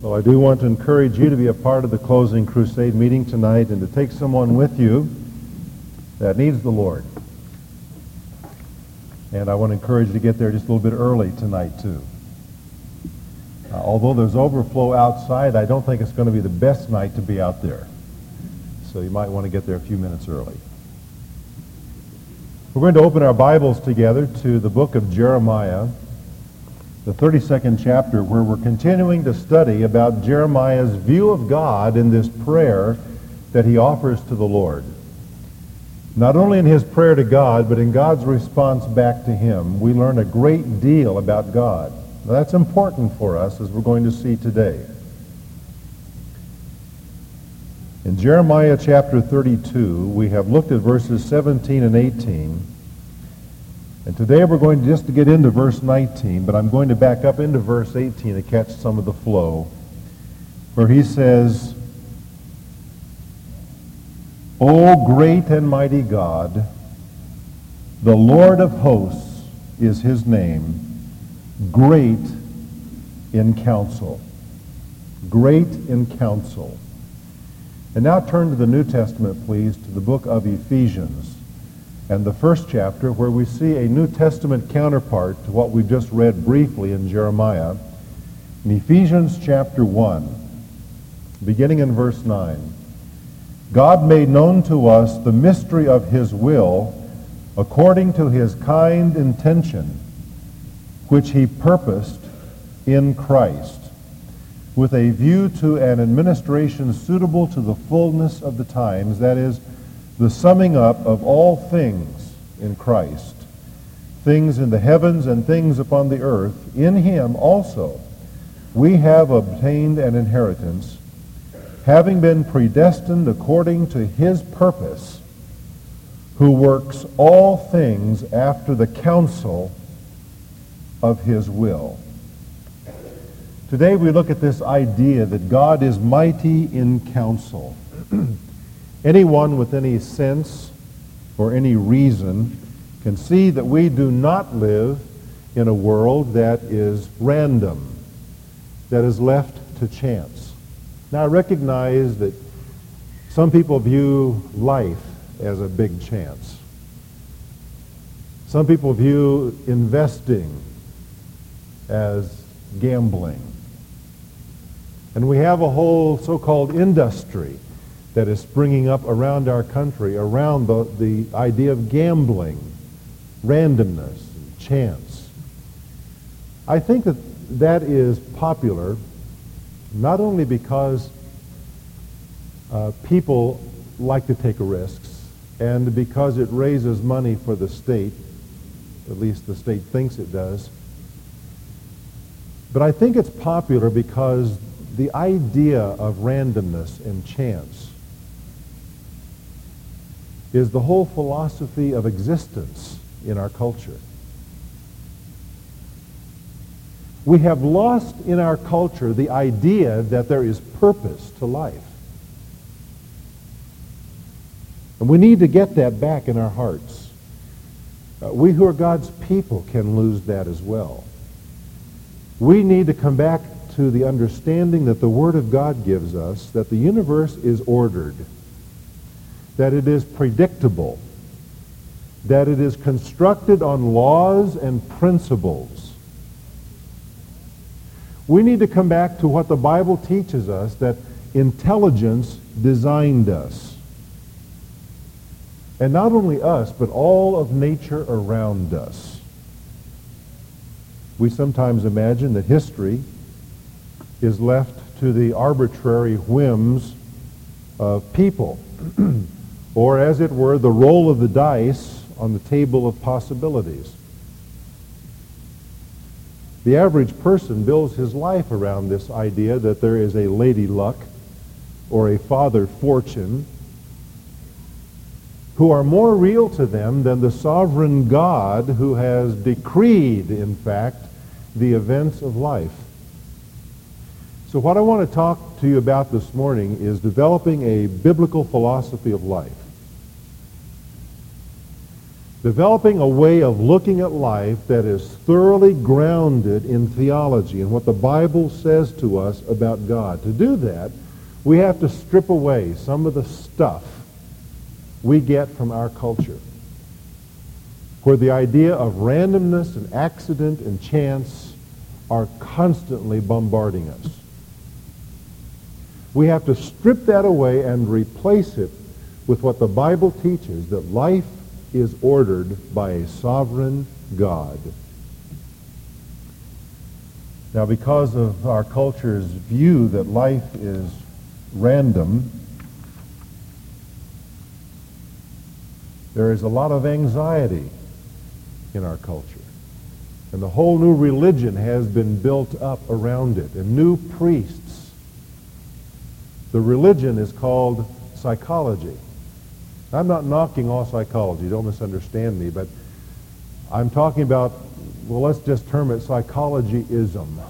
Well, I do want to encourage you to be a part of the closing crusade meeting tonight and to take someone with you that needs the Lord. And I want to encourage you to get there just a little bit early tonight, too. Uh, although there's overflow outside, I don't think it's going to be the best night to be out there. So you might want to get there a few minutes early. We're going to open our Bibles together to the book of Jeremiah, the 32nd chapter, where we're continuing to study about Jeremiah's view of God in this prayer that he offers to the Lord. Not only in his prayer to God, but in God's response back to him, we learn a great deal about God. Now, that's important for us, as we're going to see today. In Jeremiah chapter 32, we have looked at verses 17 and 18. And today we're going to just to get into verse 19, but I'm going to back up into verse 18 to catch some of the flow, where he says, O great and mighty God, the Lord of hosts is his name, great in counsel. Great in counsel. And now turn to the New Testament, please, to the book of Ephesians and the first chapter where we see a New Testament counterpart to what we just read briefly in Jeremiah. In Ephesians chapter 1, beginning in verse 9. God made known to us the mystery of his will according to his kind intention, which he purposed in Christ, with a view to an administration suitable to the fullness of the times, that is, the summing up of all things in Christ, things in the heavens and things upon the earth. In him also we have obtained an inheritance, having been predestined according to his purpose, who works all things after the counsel of his will. Today we look at this idea that God is mighty in counsel. Anyone with any sense or any reason can see that we do not live in a world that is random, that is left to chance. Now, I recognize that some people view life as a big chance. Some people view investing as gambling. And we have a whole so-called industry that is springing up around our country around the, the idea of gambling, randomness, and chance. I think that that is popular not only because uh, people like to take risks and because it raises money for the state, at least the state thinks it does, but I think it's popular because the idea of randomness and chance is the whole philosophy of existence in our culture. We have lost in our culture the idea that there is purpose to life. And we need to get that back in our hearts. Uh, we who are God's people can lose that as well. We need to come back to the understanding that the Word of God gives us, that the universe is ordered, that it is predictable, that it is constructed on laws and principles we need to come back to what the Bible teaches us, that intelligence designed us. And not only us, but all of nature around us. We sometimes imagine that history is left to the arbitrary whims of people, or as it were, the roll of the dice on the table of possibilities. The average person builds his life around this idea that there is a lady luck or a father fortune who are more real to them than the sovereign God who has decreed, in fact, the events of life. So what I want to talk to you about this morning is developing a biblical philosophy of life. Developing a way of looking at life that is thoroughly grounded in theology and what the Bible says to us about God. To do that, we have to strip away some of the stuff we get from our culture, where the idea of randomness and accident and chance are constantly bombarding us. We have to strip that away and replace it with what the Bible teaches, that life is ordered by a sovereign God. Now, because of our culture's view that life is random, there is a lot of anxiety in our culture. And the whole new religion has been built up around it, and new priests. The religion is called psychology. I'm not knocking all psychology, don't misunderstand me, but I'm talking about, well, let's just term it psychologyism,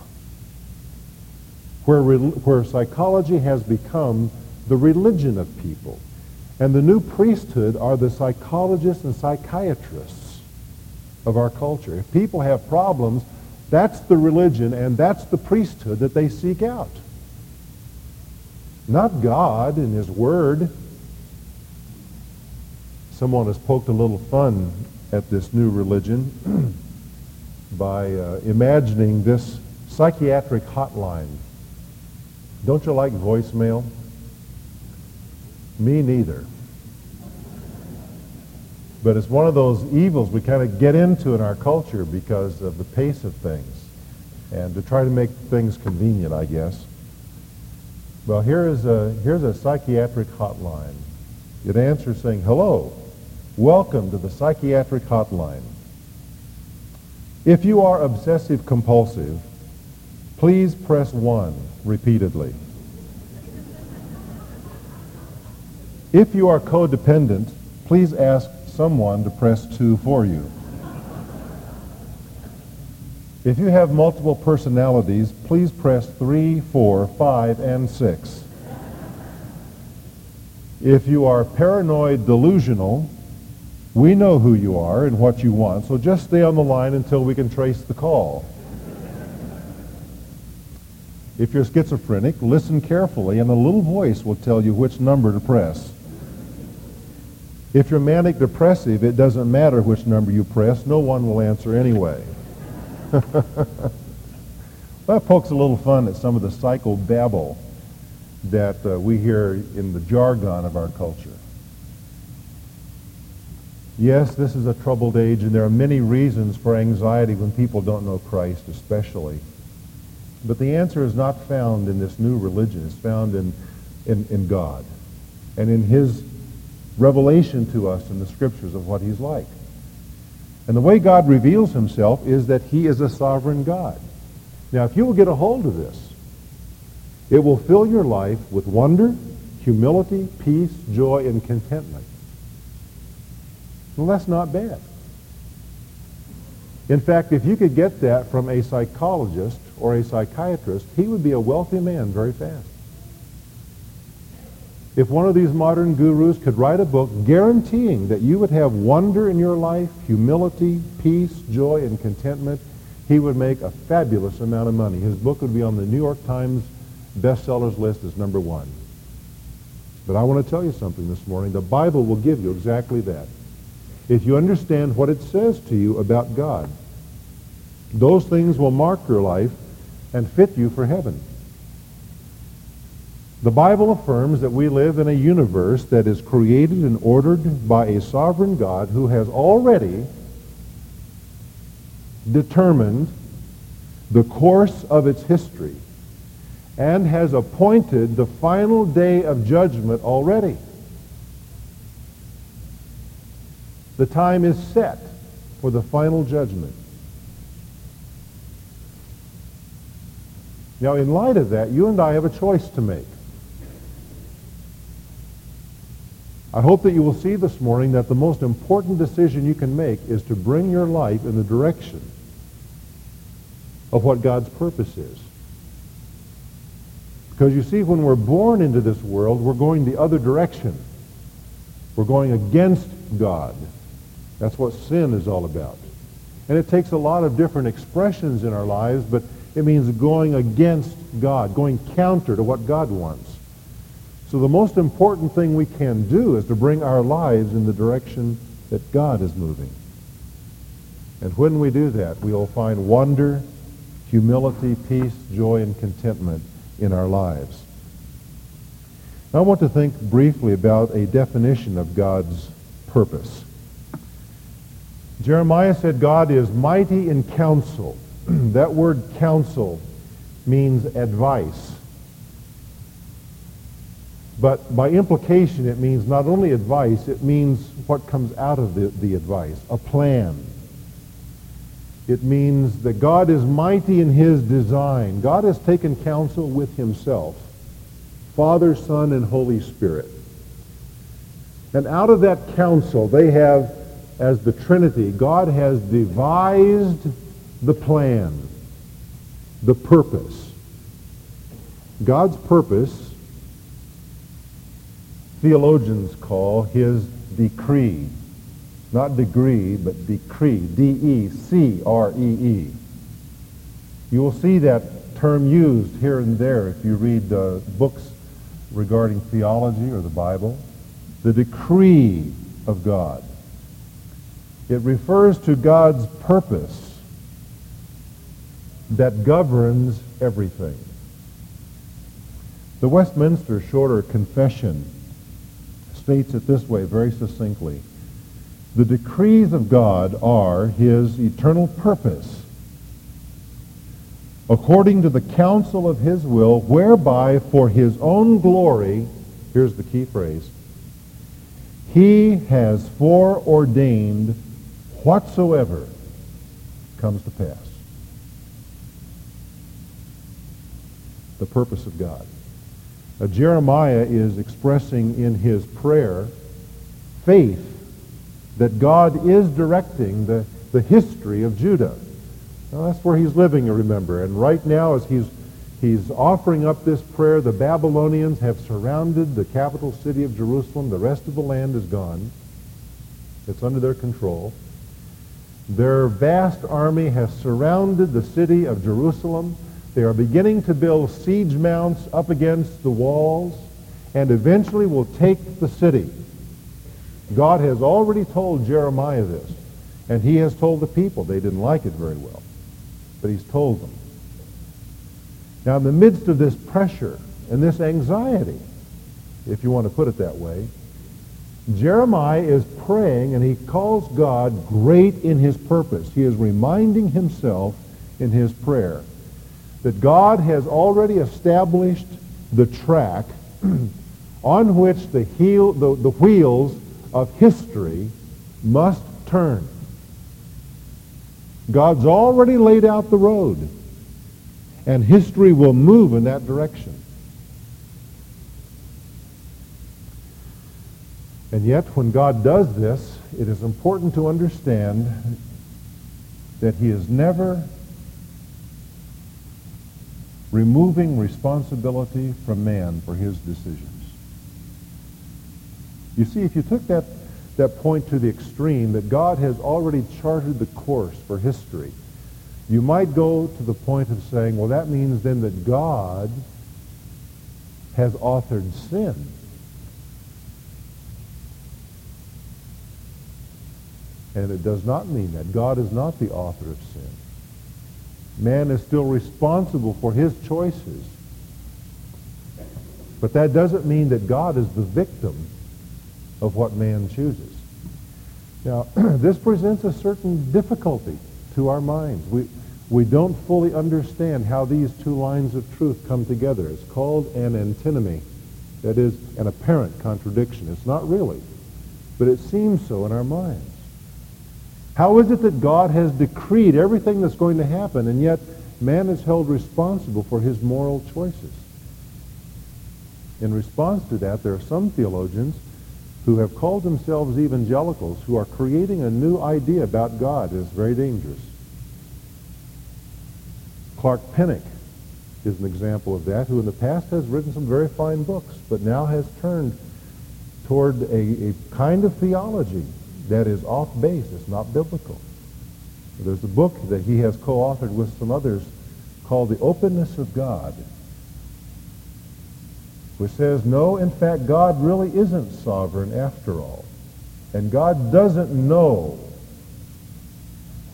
where, where psychology has become the religion of people. And the new priesthood are the psychologists and psychiatrists of our culture. If people have problems, that's the religion and that's the priesthood that they seek out. Not God and his word someone has poked a little fun at this new religion by uh, imagining this psychiatric hotline. Don't you like voicemail? Me neither. But it's one of those evils we kind of get into in our culture because of the pace of things and to try to make things convenient, I guess. Well, here is a, here's a psychiatric hotline. It answers saying, hello, Welcome to the Psychiatric Hotline. If you are obsessive compulsive, please press 1 repeatedly. If you are codependent, please ask someone to press 2 for you. If you have multiple personalities, please press 3, 4, 5, and 6. If you are paranoid delusional, we know who you are and what you want, so just stay on the line until we can trace the call. If you're schizophrenic, listen carefully and a little voice will tell you which number to press. If you're manic depressive, it doesn't matter which number you press. No one will answer anyway. that pokes a little fun at some of the psychobabble that uh, we hear in the jargon of our culture. Yes, this is a troubled age, and there are many reasons for anxiety when people don't know Christ, especially. But the answer is not found in this new religion. It's found in, in, in God and in his revelation to us in the scriptures of what he's like. And the way God reveals himself is that he is a sovereign God. Now, if you will get a hold of this, it will fill your life with wonder, humility, peace, joy, and contentment. Well, that's not bad. In fact, if you could get that from a psychologist or a psychiatrist, he would be a wealthy man very fast. If one of these modern gurus could write a book guaranteeing that you would have wonder in your life, humility, peace, joy, and contentment, he would make a fabulous amount of money. His book would be on the New York Times bestsellers list as number one. But I want to tell you something this morning. The Bible will give you exactly that if you understand what it says to you about God. Those things will mark your life and fit you for heaven. The Bible affirms that we live in a universe that is created and ordered by a sovereign God who has already determined the course of its history and has appointed the final day of judgment already. The time is set for the final judgment. Now, in light of that, you and I have a choice to make. I hope that you will see this morning that the most important decision you can make is to bring your life in the direction of what God's purpose is. Because you see, when we're born into this world, we're going the other direction. We're going against God. That's what sin is all about. And it takes a lot of different expressions in our lives, but it means going against God, going counter to what God wants. So the most important thing we can do is to bring our lives in the direction that God is moving. And when we do that, we will find wonder, humility, peace, joy, and contentment in our lives. Now I want to think briefly about a definition of God's purpose. Jeremiah said God is mighty in counsel. that word counsel means advice. But by implication, it means not only advice, it means what comes out of the, the advice, a plan. It means that God is mighty in his design. God has taken counsel with himself, Father, Son, and Holy Spirit. And out of that counsel, they have, as the Trinity, God has devised the plan, the purpose. God's purpose theologians call his decree. Not degree, but decree. D-E-C-R-E-E. You will see that term used here and there if you read uh, books regarding theology or the Bible. The decree of God. It refers to God's purpose that governs everything. The Westminster Shorter Confession states it this way very succinctly. The decrees of God are his eternal purpose, according to the counsel of his will, whereby for his own glory, here's the key phrase, he has foreordained whatsoever comes to pass. The purpose of God. Jeremiah is expressing in his prayer faith that God is directing the, the history of Judah. Now, that's where he's living, you remember. And right now, as he's, he's offering up this prayer, the Babylonians have surrounded the capital city of Jerusalem. The rest of the land is gone. It's under their control. Their vast army has surrounded the city of Jerusalem. They are beginning to build siege mounts up against the walls and eventually will take the city. God has already told Jeremiah this, and he has told the people. They didn't like it very well, but he's told them. Now, in the midst of this pressure and this anxiety, if you want to put it that way, Jeremiah is praying and he calls God great in his purpose. He is reminding himself in his prayer that God has already established the track on which the, heel, the, the wheels of history must turn. God's already laid out the road, and history will move in that direction. And yet, when God does this, it is important to understand that he is never removing responsibility from man for his decisions. You see, if you took that, that point to the extreme, that God has already charted the course for history, you might go to the point of saying, well, that means then that God has authored sin. And it does not mean that. God is not the author of sin. Man is still responsible for his choices. But that doesn't mean that God is the victim of what man chooses. Now, this presents a certain difficulty to our minds. We, we don't fully understand how these two lines of truth come together. It's called an antinomy. That is, an apparent contradiction. It's not really, but it seems so in our minds. How is it that God has decreed everything that's going to happen, and yet man is held responsible for his moral choices? In response to that, there are some theologians who have called themselves evangelicals who are creating a new idea about God that is very dangerous. Clark Pinnock is an example of that, who in the past has written some very fine books, but now has turned toward a, a kind of theology that is off base. It's not biblical. There's a book that he has co-authored with some others called The Openness of God, which says, no, in fact, God really isn't sovereign after all. And God doesn't know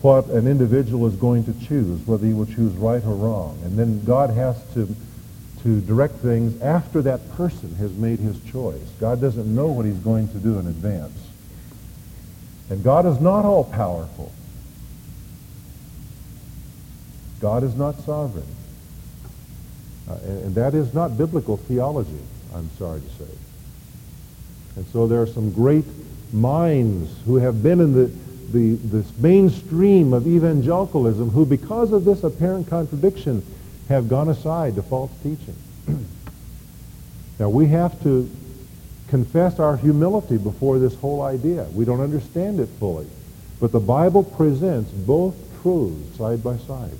what an individual is going to choose, whether he will choose right or wrong. And then God has to, to direct things after that person has made his choice. God doesn't know what he's going to do in advance. And God is not all-powerful. God is not sovereign. Uh, and, and that is not biblical theology, I'm sorry to say. And so there are some great minds who have been in the, the, this mainstream of evangelicalism who, because of this apparent contradiction, have gone aside to false teaching. now, we have to confess our humility before this whole idea. We don't understand it fully. But the Bible presents both truths side by side.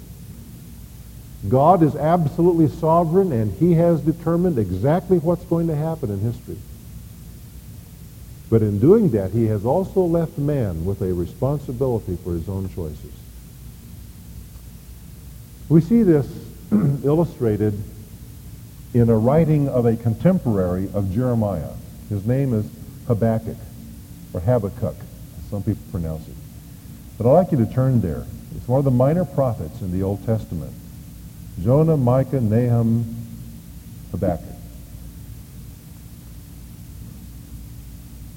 God is absolutely sovereign, and he has determined exactly what's going to happen in history. But in doing that, he has also left man with a responsibility for his own choices. We see this illustrated in a writing of a contemporary of Jeremiah. His name is Habakkuk, or Habakkuk, as some people pronounce it. But I'd like you to turn there. It's one of the minor prophets in the Old Testament. Jonah, Micah, Nahum, Habakkuk.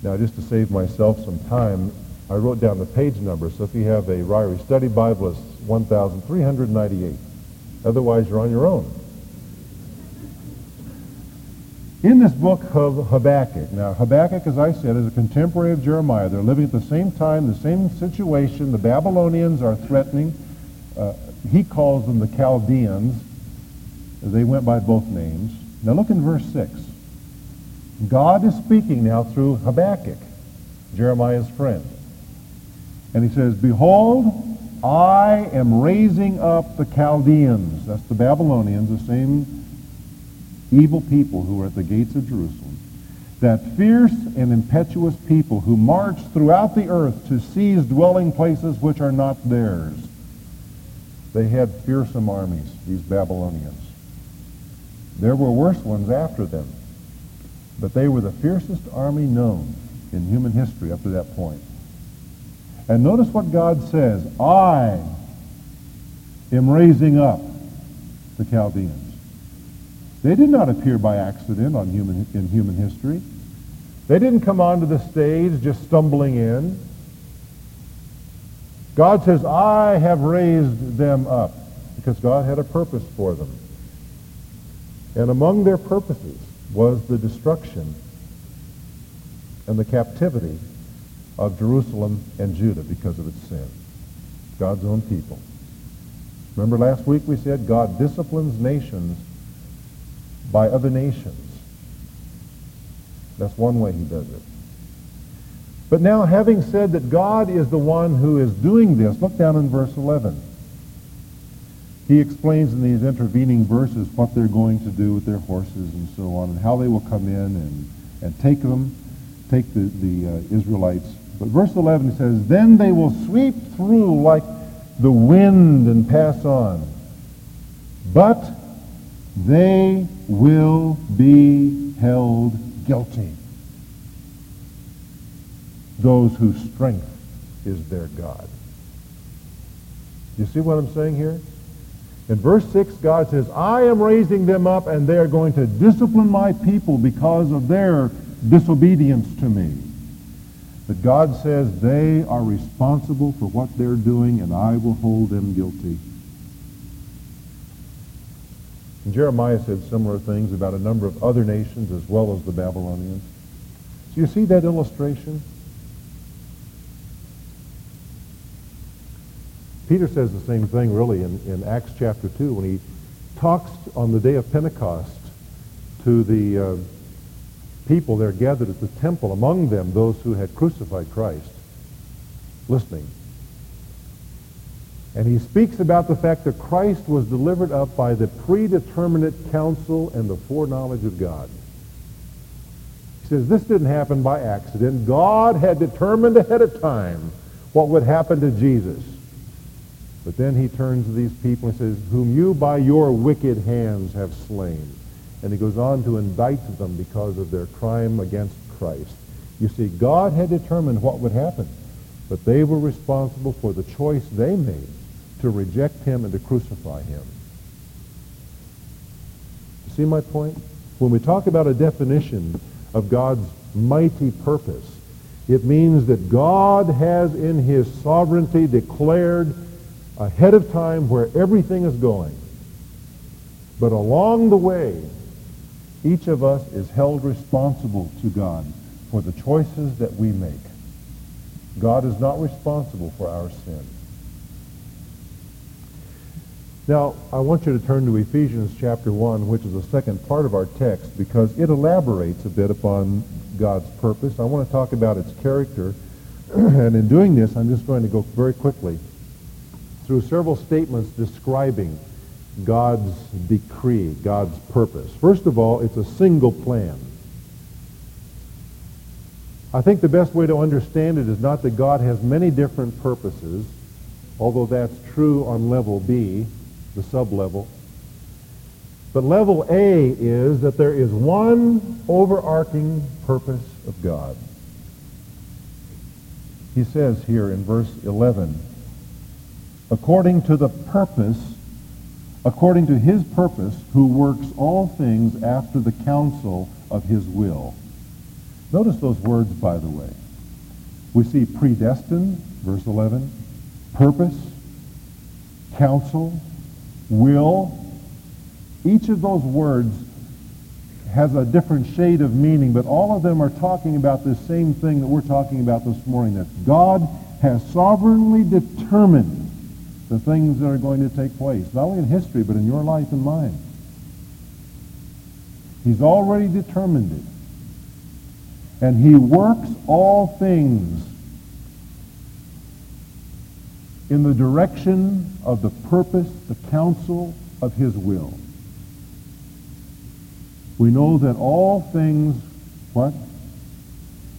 Now, just to save myself some time, I wrote down the page number, so if you have a Ryrie Study Bible, it's 1398. Otherwise, you're on your own. In this book of Habakkuk, now Habakkuk, as I said, is a contemporary of Jeremiah. They're living at the same time, the same situation. The Babylonians are threatening. Uh, he calls them the Chaldeans. They went by both names. Now look in verse 6. God is speaking now through Habakkuk, Jeremiah's friend. And he says, Behold, I am raising up the Chaldeans. That's the Babylonians, the same evil people who were at the gates of Jerusalem. That fierce and impetuous people who march throughout the earth to seize dwelling places which are not theirs. They had fearsome armies, these Babylonians. There were worse ones after them, but they were the fiercest army known in human history up to that point. And notice what God says, I am raising up the Chaldeans. They did not appear by accident on human, in human history. They didn't come onto the stage just stumbling in. God says, I have raised them up because God had a purpose for them. And among their purposes was the destruction and the captivity of Jerusalem and Judah because of its sin. God's own people. Remember last week we said God disciplines nations by other nations. That's one way he does it. But now, having said that God is the one who is doing this, look down in verse 11. He explains in these intervening verses what they're going to do with their horses and so on, and how they will come in and, and take them, take the, the uh, Israelites. But verse 11 says, Then they will sweep through like the wind and pass on. But they will be held guilty those whose strength is their God. You see what I'm saying here? In verse 6, God says, I am raising them up and they are going to discipline my people because of their disobedience to me. But God says they are responsible for what they're doing and I will hold them guilty. And Jeremiah said similar things about a number of other nations as well as the Babylonians. So you see that illustration? Peter says the same thing really in, in Acts chapter 2 when he talks on the day of Pentecost to the uh, people there gathered at the temple, among them those who had crucified Christ, listening. And he speaks about the fact that Christ was delivered up by the predeterminate counsel and the foreknowledge of God. He says this didn't happen by accident. God had determined ahead of time what would happen to Jesus. But then he turns to these people and says, whom you by your wicked hands have slain. And he goes on to indict them because of their crime against Christ. You see, God had determined what would happen, but they were responsible for the choice they made to reject him and to crucify him. You see my point? When we talk about a definition of God's mighty purpose, it means that God has in his sovereignty declared ahead of time where everything is going. But along the way, each of us is held responsible to God for the choices that we make. God is not responsible for our sin. Now, I want you to turn to Ephesians chapter 1, which is the second part of our text, because it elaborates a bit upon God's purpose. I want to talk about its character. and in doing this, I'm just going to go very quickly through several statements describing God's decree, God's purpose. First of all, it's a single plan. I think the best way to understand it is not that God has many different purposes, although that's true on level B, the sub-level. But level A is that there is one overarching purpose of God. He says here in verse 11, according to the purpose, according to his purpose, who works all things after the counsel of his will Notice those words, by the way. We see predestined, verse 11, purpose, counsel, will. Each of those words has a different shade of meaning, but all of them are talking about this same thing that we're talking about this morning, that God has sovereignly determined the things that are going to take place, not only in history, but in your life and mine. He's already determined it and he works all things in the direction of the purpose, the counsel of his will. We know that all things, what?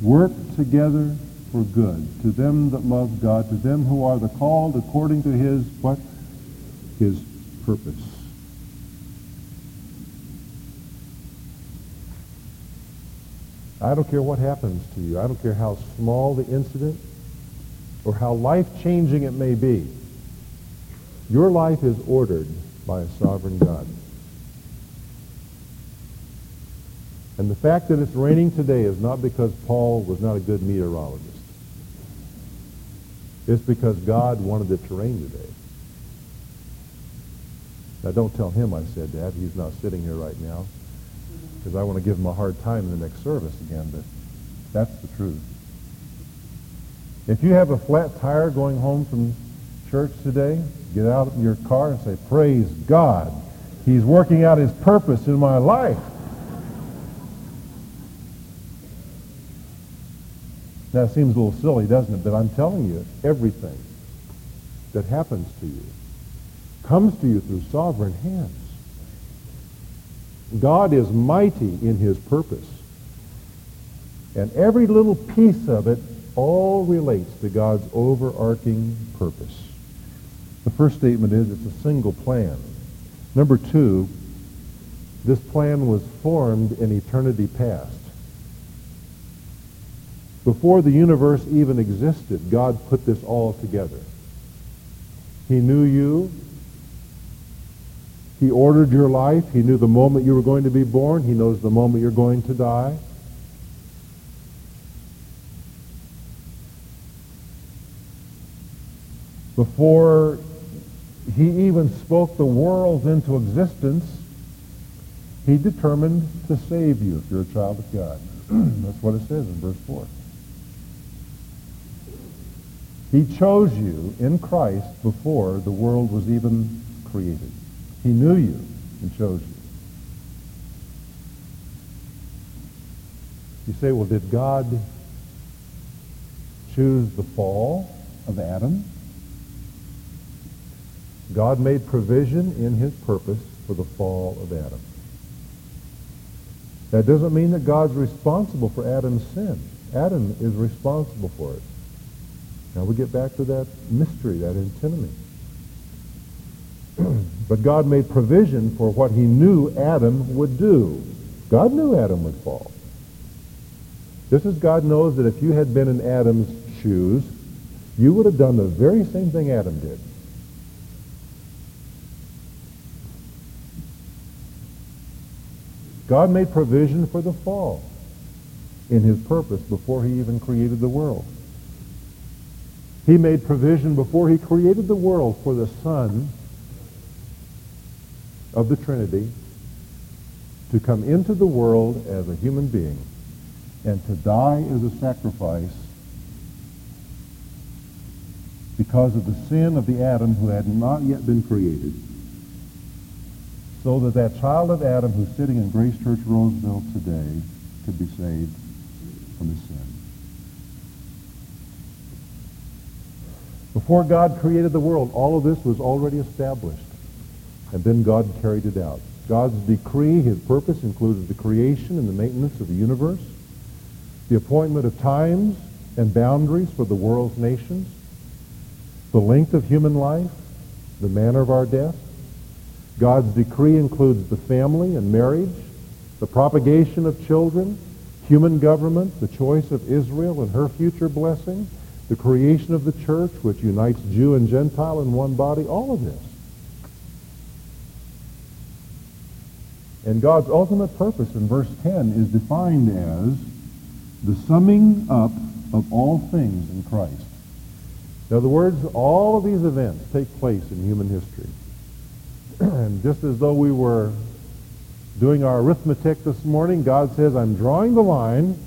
Work together for good to them that love God, to them who are the called according to his, what? His purpose. I don't care what happens to you. I don't care how small the incident or how life-changing it may be. Your life is ordered by a sovereign God. And the fact that it's raining today is not because Paul was not a good meteorologist. It's because God wanted it to rain today. Now, don't tell him I said that. He's not sitting here right now because I want to give him a hard time in the next service again, but that's the truth. If you have a flat tire going home from church today, get out of your car and say, praise God. He's working out his purpose in my life. That seems a little silly, doesn't it? But I'm telling you, everything that happens to you comes to you through sovereign hands. God is mighty in his purpose. And every little piece of it all relates to God's overarching purpose. The first statement is it's a single plan. Number two, this plan was formed in eternity past. Before the universe even existed, God put this all together. He knew you. He ordered your life. He knew the moment you were going to be born. He knows the moment you're going to die. Before he even spoke the world into existence, he determined to save you if you're a child of God. That's what it says in verse 4. He chose you in Christ before the world was even created. He knew you and chose you. You say, well, did God choose the fall of Adam? God made provision in his purpose for the fall of Adam. That doesn't mean that God's responsible for Adam's sin. Adam is responsible for it. Now we get back to that mystery, that antinomy. but God made provision for what he knew Adam would do. God knew Adam would fall. Just as God knows that if you had been in Adam's shoes, you would have done the very same thing Adam did. God made provision for the fall in his purpose before he even created the world. He made provision before he created the world for the Son of the Trinity to come into the world as a human being and to die as a sacrifice because of the sin of the Adam who had not yet been created so that that child of Adam who's sitting in Grace Church Roseville today could be saved from his sin. Before God created the world, all of this was already established. And then God carried it out. God's decree, his purpose, included the creation and the maintenance of the universe, the appointment of times and boundaries for the world's nations, the length of human life, the manner of our death. God's decree includes the family and marriage, the propagation of children, human government, the choice of Israel and her future blessing, the creation of the church, which unites Jew and Gentile in one body, all of this. And God's ultimate purpose in verse 10 is defined as the summing up of all things in Christ. In other words, all of these events take place in human history. And just as though we were doing our arithmetic this morning, God says, I'm drawing the line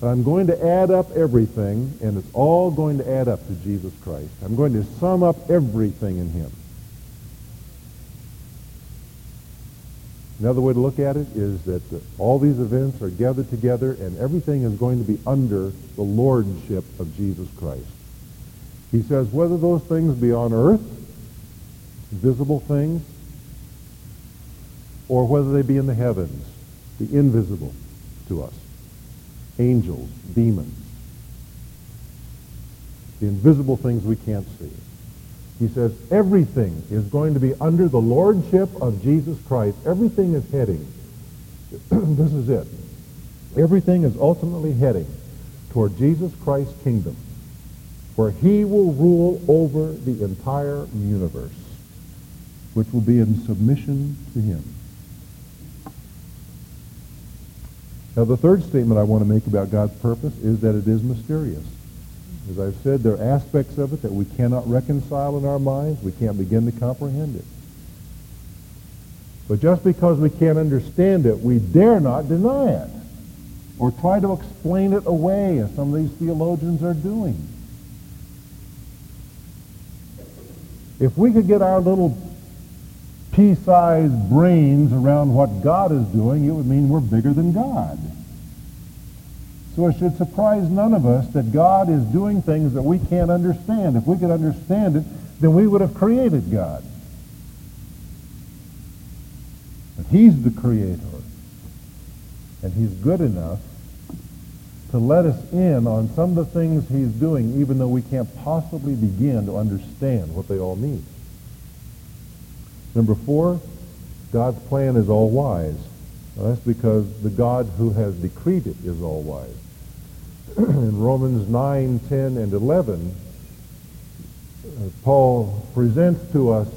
and I'm going to add up everything, and it's all going to add up to Jesus Christ. I'm going to sum up everything in him. Another way to look at it is that all these events are gathered together and everything is going to be under the lordship of Jesus Christ. He says, whether those things be on earth, visible things, or whether they be in the heavens, the invisible to us angels, demons, the invisible things we can't see. He says everything is going to be under the lordship of Jesus Christ. Everything is heading. this is it. Everything is ultimately heading toward Jesus Christ's kingdom, where he will rule over the entire universe, which will be in submission to him. Now, the third statement I want to make about God's purpose is that it is mysterious. As I've said, there are aspects of it that we cannot reconcile in our minds. We can't begin to comprehend it. But just because we can't understand it, we dare not deny it or try to explain it away, as some of these theologians are doing. If we could get our little pea-sized brains around what God is doing, it would mean we're bigger than God. So it should surprise none of us that God is doing things that we can't understand. If we could understand it, then we would have created God. But he's the creator. And he's good enough to let us in on some of the things he's doing, even though we can't possibly begin to understand what they all mean. Number four, God's plan is all wise. That's because the God who has decreed it is all wise. in Romans 9, 10, and 11, uh, Paul presents to us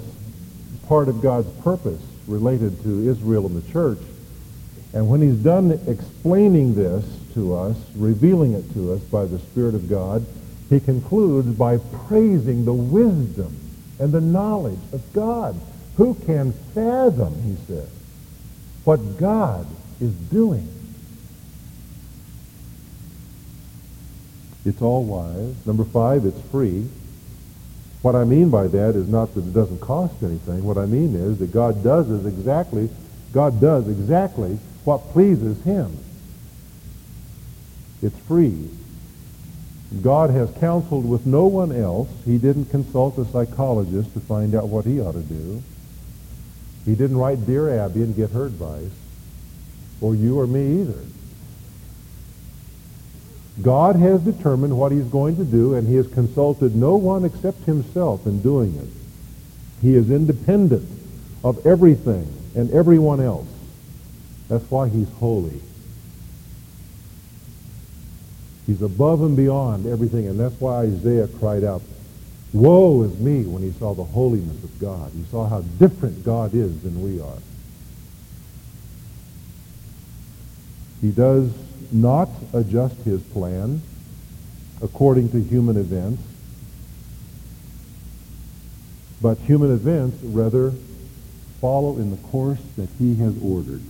part of God's purpose related to Israel and the church. And when he's done explaining this to us, revealing it to us by the Spirit of God, he concludes by praising the wisdom and the knowledge of God. Who can fathom, he says, what God is doing? It's all wise. Number five, it's free. What I mean by that is not that it doesn't cost anything. What I mean is that God does is exactly, God does exactly what pleases him. It's free. God has counseled with no one else. He didn't consult a psychologist to find out what he ought to do. He didn't write Dear Abby and get her advice. or you or me either. God has determined what he's going to do, and he has consulted no one except himself in doing it. He is independent of everything and everyone else. That's why he's holy. He's above and beyond everything, and that's why Isaiah cried out, Woe is me when he saw the holiness of God. He saw how different God is than we are. He does not adjust his plan according to human events, but human events rather follow in the course that he has ordered.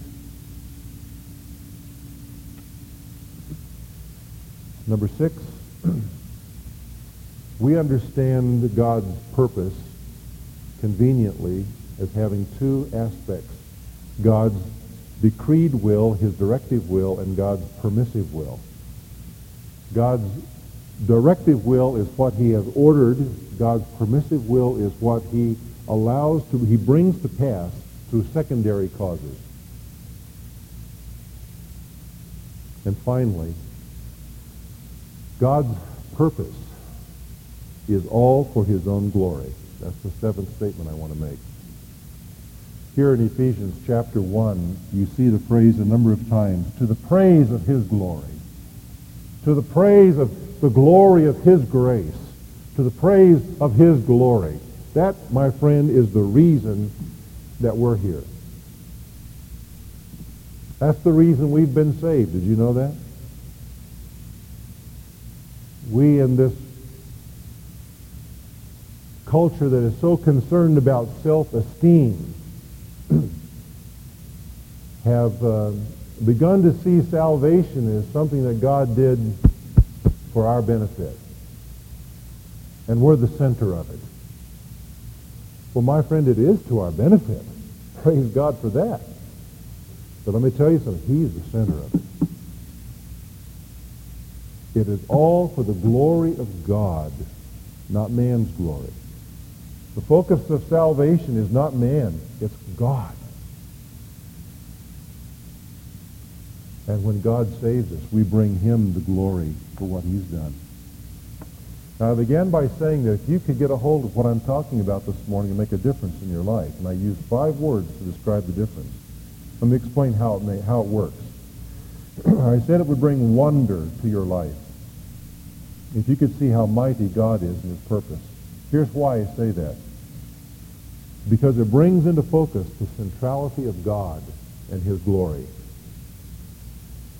Number six, we understand God's purpose conveniently as having two aspects. God's decreed will, his directive will, and God's permissive will. God's directive will is what he has ordered. God's permissive will is what he allows to, he brings to pass through secondary causes. And finally, God's purpose is all for his own glory. That's the seventh statement I want to make. Here in Ephesians chapter 1, you see the phrase a number of times, to the praise of his glory, to the praise of the glory of his grace, to the praise of his glory. That, my friend, is the reason that we're here. That's the reason we've been saved. Did you know that? We in this culture that is so concerned about self-esteem have uh, begun to see salvation as something that God did for our benefit. And we're the center of it. Well, my friend, it is to our benefit. Praise God for that. But let me tell you something. He's the center of it. It is all for the glory of God, not man's glory. The focus of salvation is not man, it's God. And when God saves us, we bring him the glory for what he's done. Now, I began by saying that if you could get a hold of what I'm talking about this morning and make a difference in your life, and I used five words to describe the difference. Let me explain how it, may, how it works. I said it would bring wonder to your life. If you could see how mighty God is in his purpose. Here's why I say that. Because it brings into focus the centrality of God and his glory.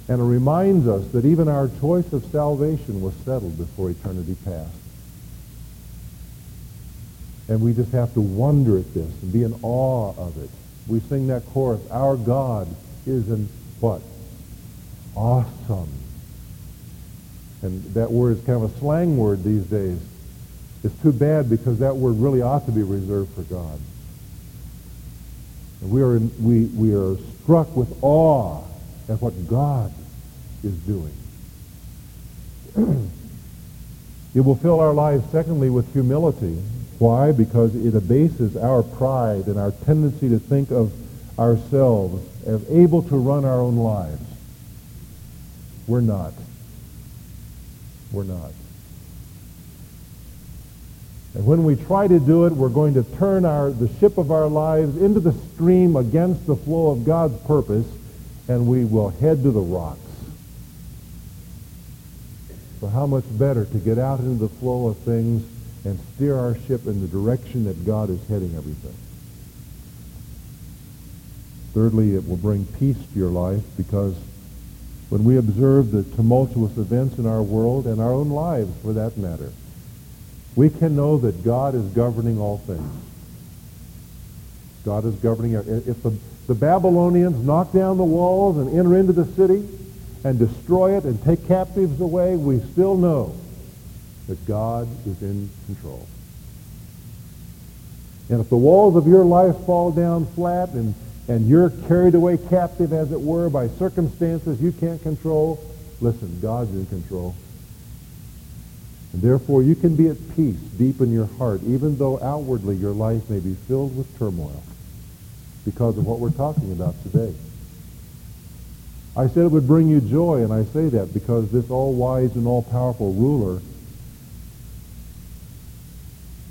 And it reminds us that even our choice of salvation was settled before eternity past. And we just have to wonder at this and be in awe of it. We sing that chorus, our God is in what? Awesome. And that word is kind of a slang word these days. It's too bad because that word really ought to be reserved for God. We are, in, we, we are struck with awe at what God is doing. it will fill our lives, secondly, with humility. Why? Because it abases our pride and our tendency to think of ourselves as able to run our own lives. We're not. We're not. And when we try to do it, we're going to turn our, the ship of our lives into the stream against the flow of God's purpose, and we will head to the rocks. So how much better to get out into the flow of things and steer our ship in the direction that God is heading everything. Thirdly, it will bring peace to your life because when we observe the tumultuous events in our world and our own lives for that matter, we can know that God is governing all things. God is governing. If the, the Babylonians knock down the walls and enter into the city and destroy it and take captives away, we still know that God is in control. And if the walls of your life fall down flat and and you're carried away captive, as it were, by circumstances you can't control, listen, God's in control. And therefore, you can be at peace deep in your heart, even though outwardly your life may be filled with turmoil because of what we're talking about today. I said it would bring you joy, and I say that because this all-wise and all-powerful ruler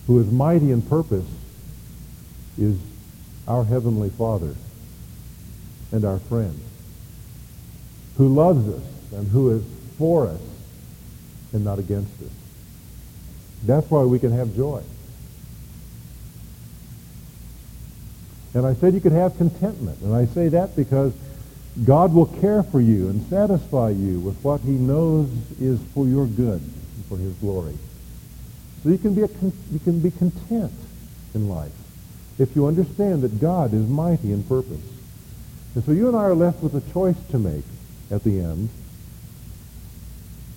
who is mighty in purpose is our Heavenly Father and our friend, who loves us and who is for us and not against us. That's why we can have joy. And I said you could have contentment. And I say that because God will care for you and satisfy you with what he knows is for your good and for his glory. So you can be, a, you can be content in life if you understand that God is mighty in purpose. And so you and I are left with a choice to make at the end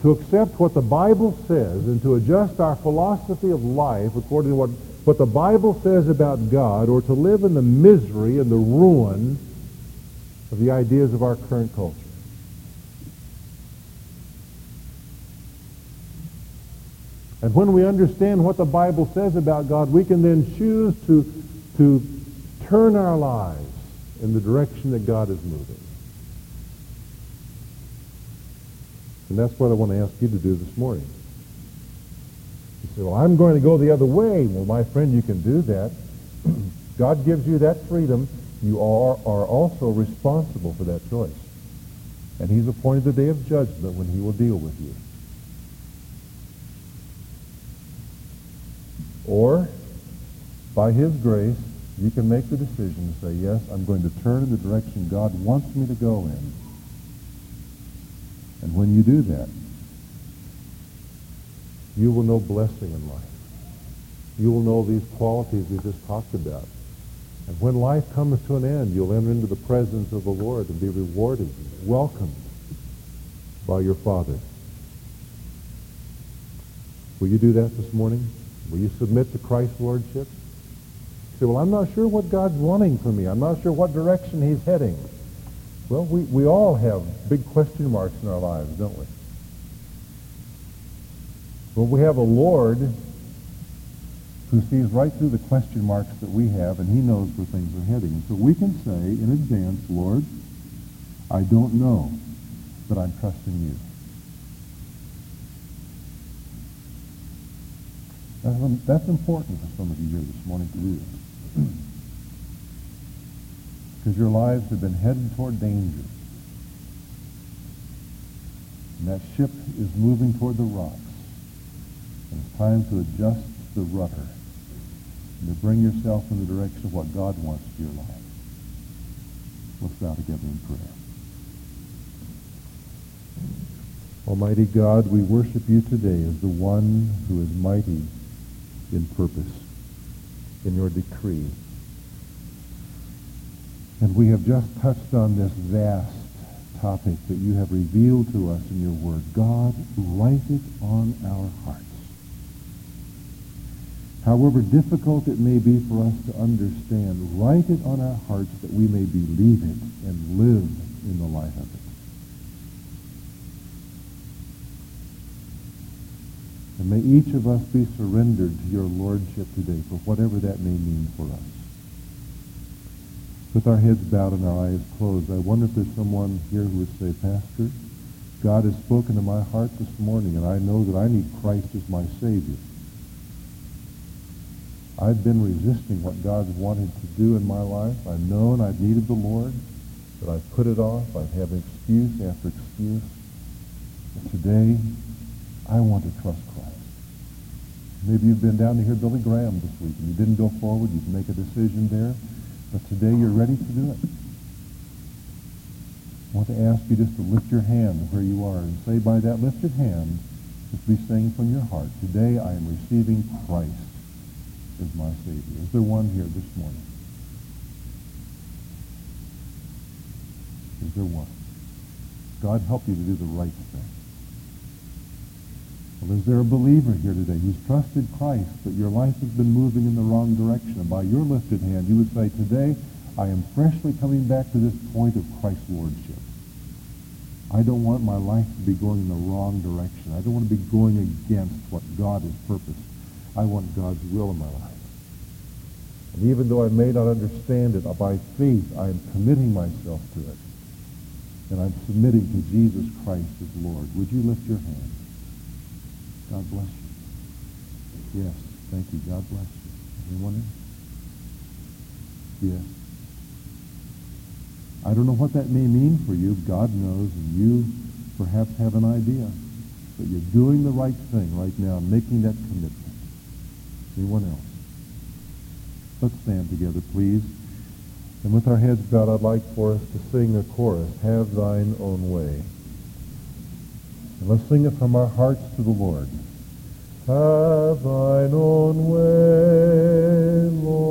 to accept what the Bible says and to adjust our philosophy of life according to what, what the Bible says about God or to live in the misery and the ruin of the ideas of our current culture. And when we understand what the Bible says about God, we can then choose to, to turn our lives in the direction that God is moving. And that's what I want to ask you to do this morning. You say, well, I'm going to go the other way. Well, my friend, you can do that. God gives you that freedom you are, are also responsible for that choice. And he's appointed the day of judgment when he will deal with you. Or, by his grace, you can make the decision to say, yes, I'm going to turn in the direction God wants me to go in. And when you do that, you will know blessing in life. You will know these qualities we just talked about. And when life comes to an end, you'll enter into the presence of the Lord and be rewarded, welcomed by your Father. Will you do that this morning? Will you submit to Christ's Lordship? You say, well, I'm not sure what God's wanting from me. I'm not sure what direction he's heading. Well, we, we all have big question marks in our lives, don't we? But we have a Lord who sees right through the question marks that we have, and he knows where things are heading. And so we can say in advance, Lord, I don't know, but I'm trusting you. That's, that's important for some of you here this morning to do. Because your lives have been headed toward danger. And that ship is moving toward the rocks. And it's time to adjust the rudder and to bring yourself in the direction of what God wants for your life. Let's bow together in prayer. Almighty God, we worship you today as the one who is mighty in purpose, in your decree. And we have just touched on this vast topic that you have revealed to us in your word. God, write it on our hearts however difficult it may be for us to understand, write it on our hearts that we may believe it and live in the light of it. And may each of us be surrendered to your lordship today for whatever that may mean for us. With our heads bowed and our eyes closed, I wonder if there's someone here who would say, Pastor, God has spoken to my heart this morning, and I know that I need Christ as my Savior. I've been resisting what God's wanted to do in my life. I've known I've needed the Lord, but I've put it off. I've had excuse after excuse. But today, I want to trust Christ. Maybe you've been down to hear Billy Graham this week and you didn't go forward. You can make a decision there. But today you're ready to do it. I want to ask you just to lift your hand where you are and say by that lifted hand, just be saying from your heart, today I am receiving Christ as my Savior. Is there one here this morning? Is there one? God help you to do the right thing. Well, is there a believer here today who's trusted Christ, but your life has been moving in the wrong direction? And by your lifted hand, you would say, today, I am freshly coming back to this point of Christ's Lordship. I don't want my life to be going in the wrong direction. I don't want to be going against what God has purposed. I want God's will in my life. And even though I may not understand it, by faith I am committing myself to it. and I'm submitting to Jesus Christ as Lord, would you lift your hand? God bless you. Yes, thank you. God bless you. Anyone else? Yes. I don't know what that may mean for you. God knows, and you perhaps have an idea. But you're doing the right thing right now, making that commitment. Anyone else? Let's stand together, please. And with our heads bowed, I'd like for us to sing a chorus, Have Thine Own Way. And let's sing it from our hearts to the Lord. Have thine own way, Lord.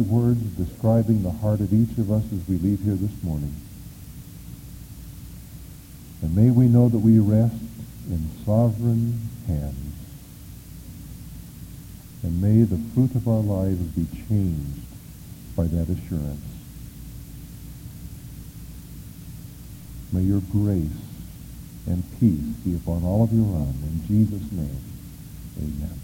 Words describing the heart of each of us as we leave here this morning. And may we know that we rest in sovereign hands. And may the fruit of our lives be changed by that assurance. May your grace and peace be upon all of your own. In Jesus' name, amen.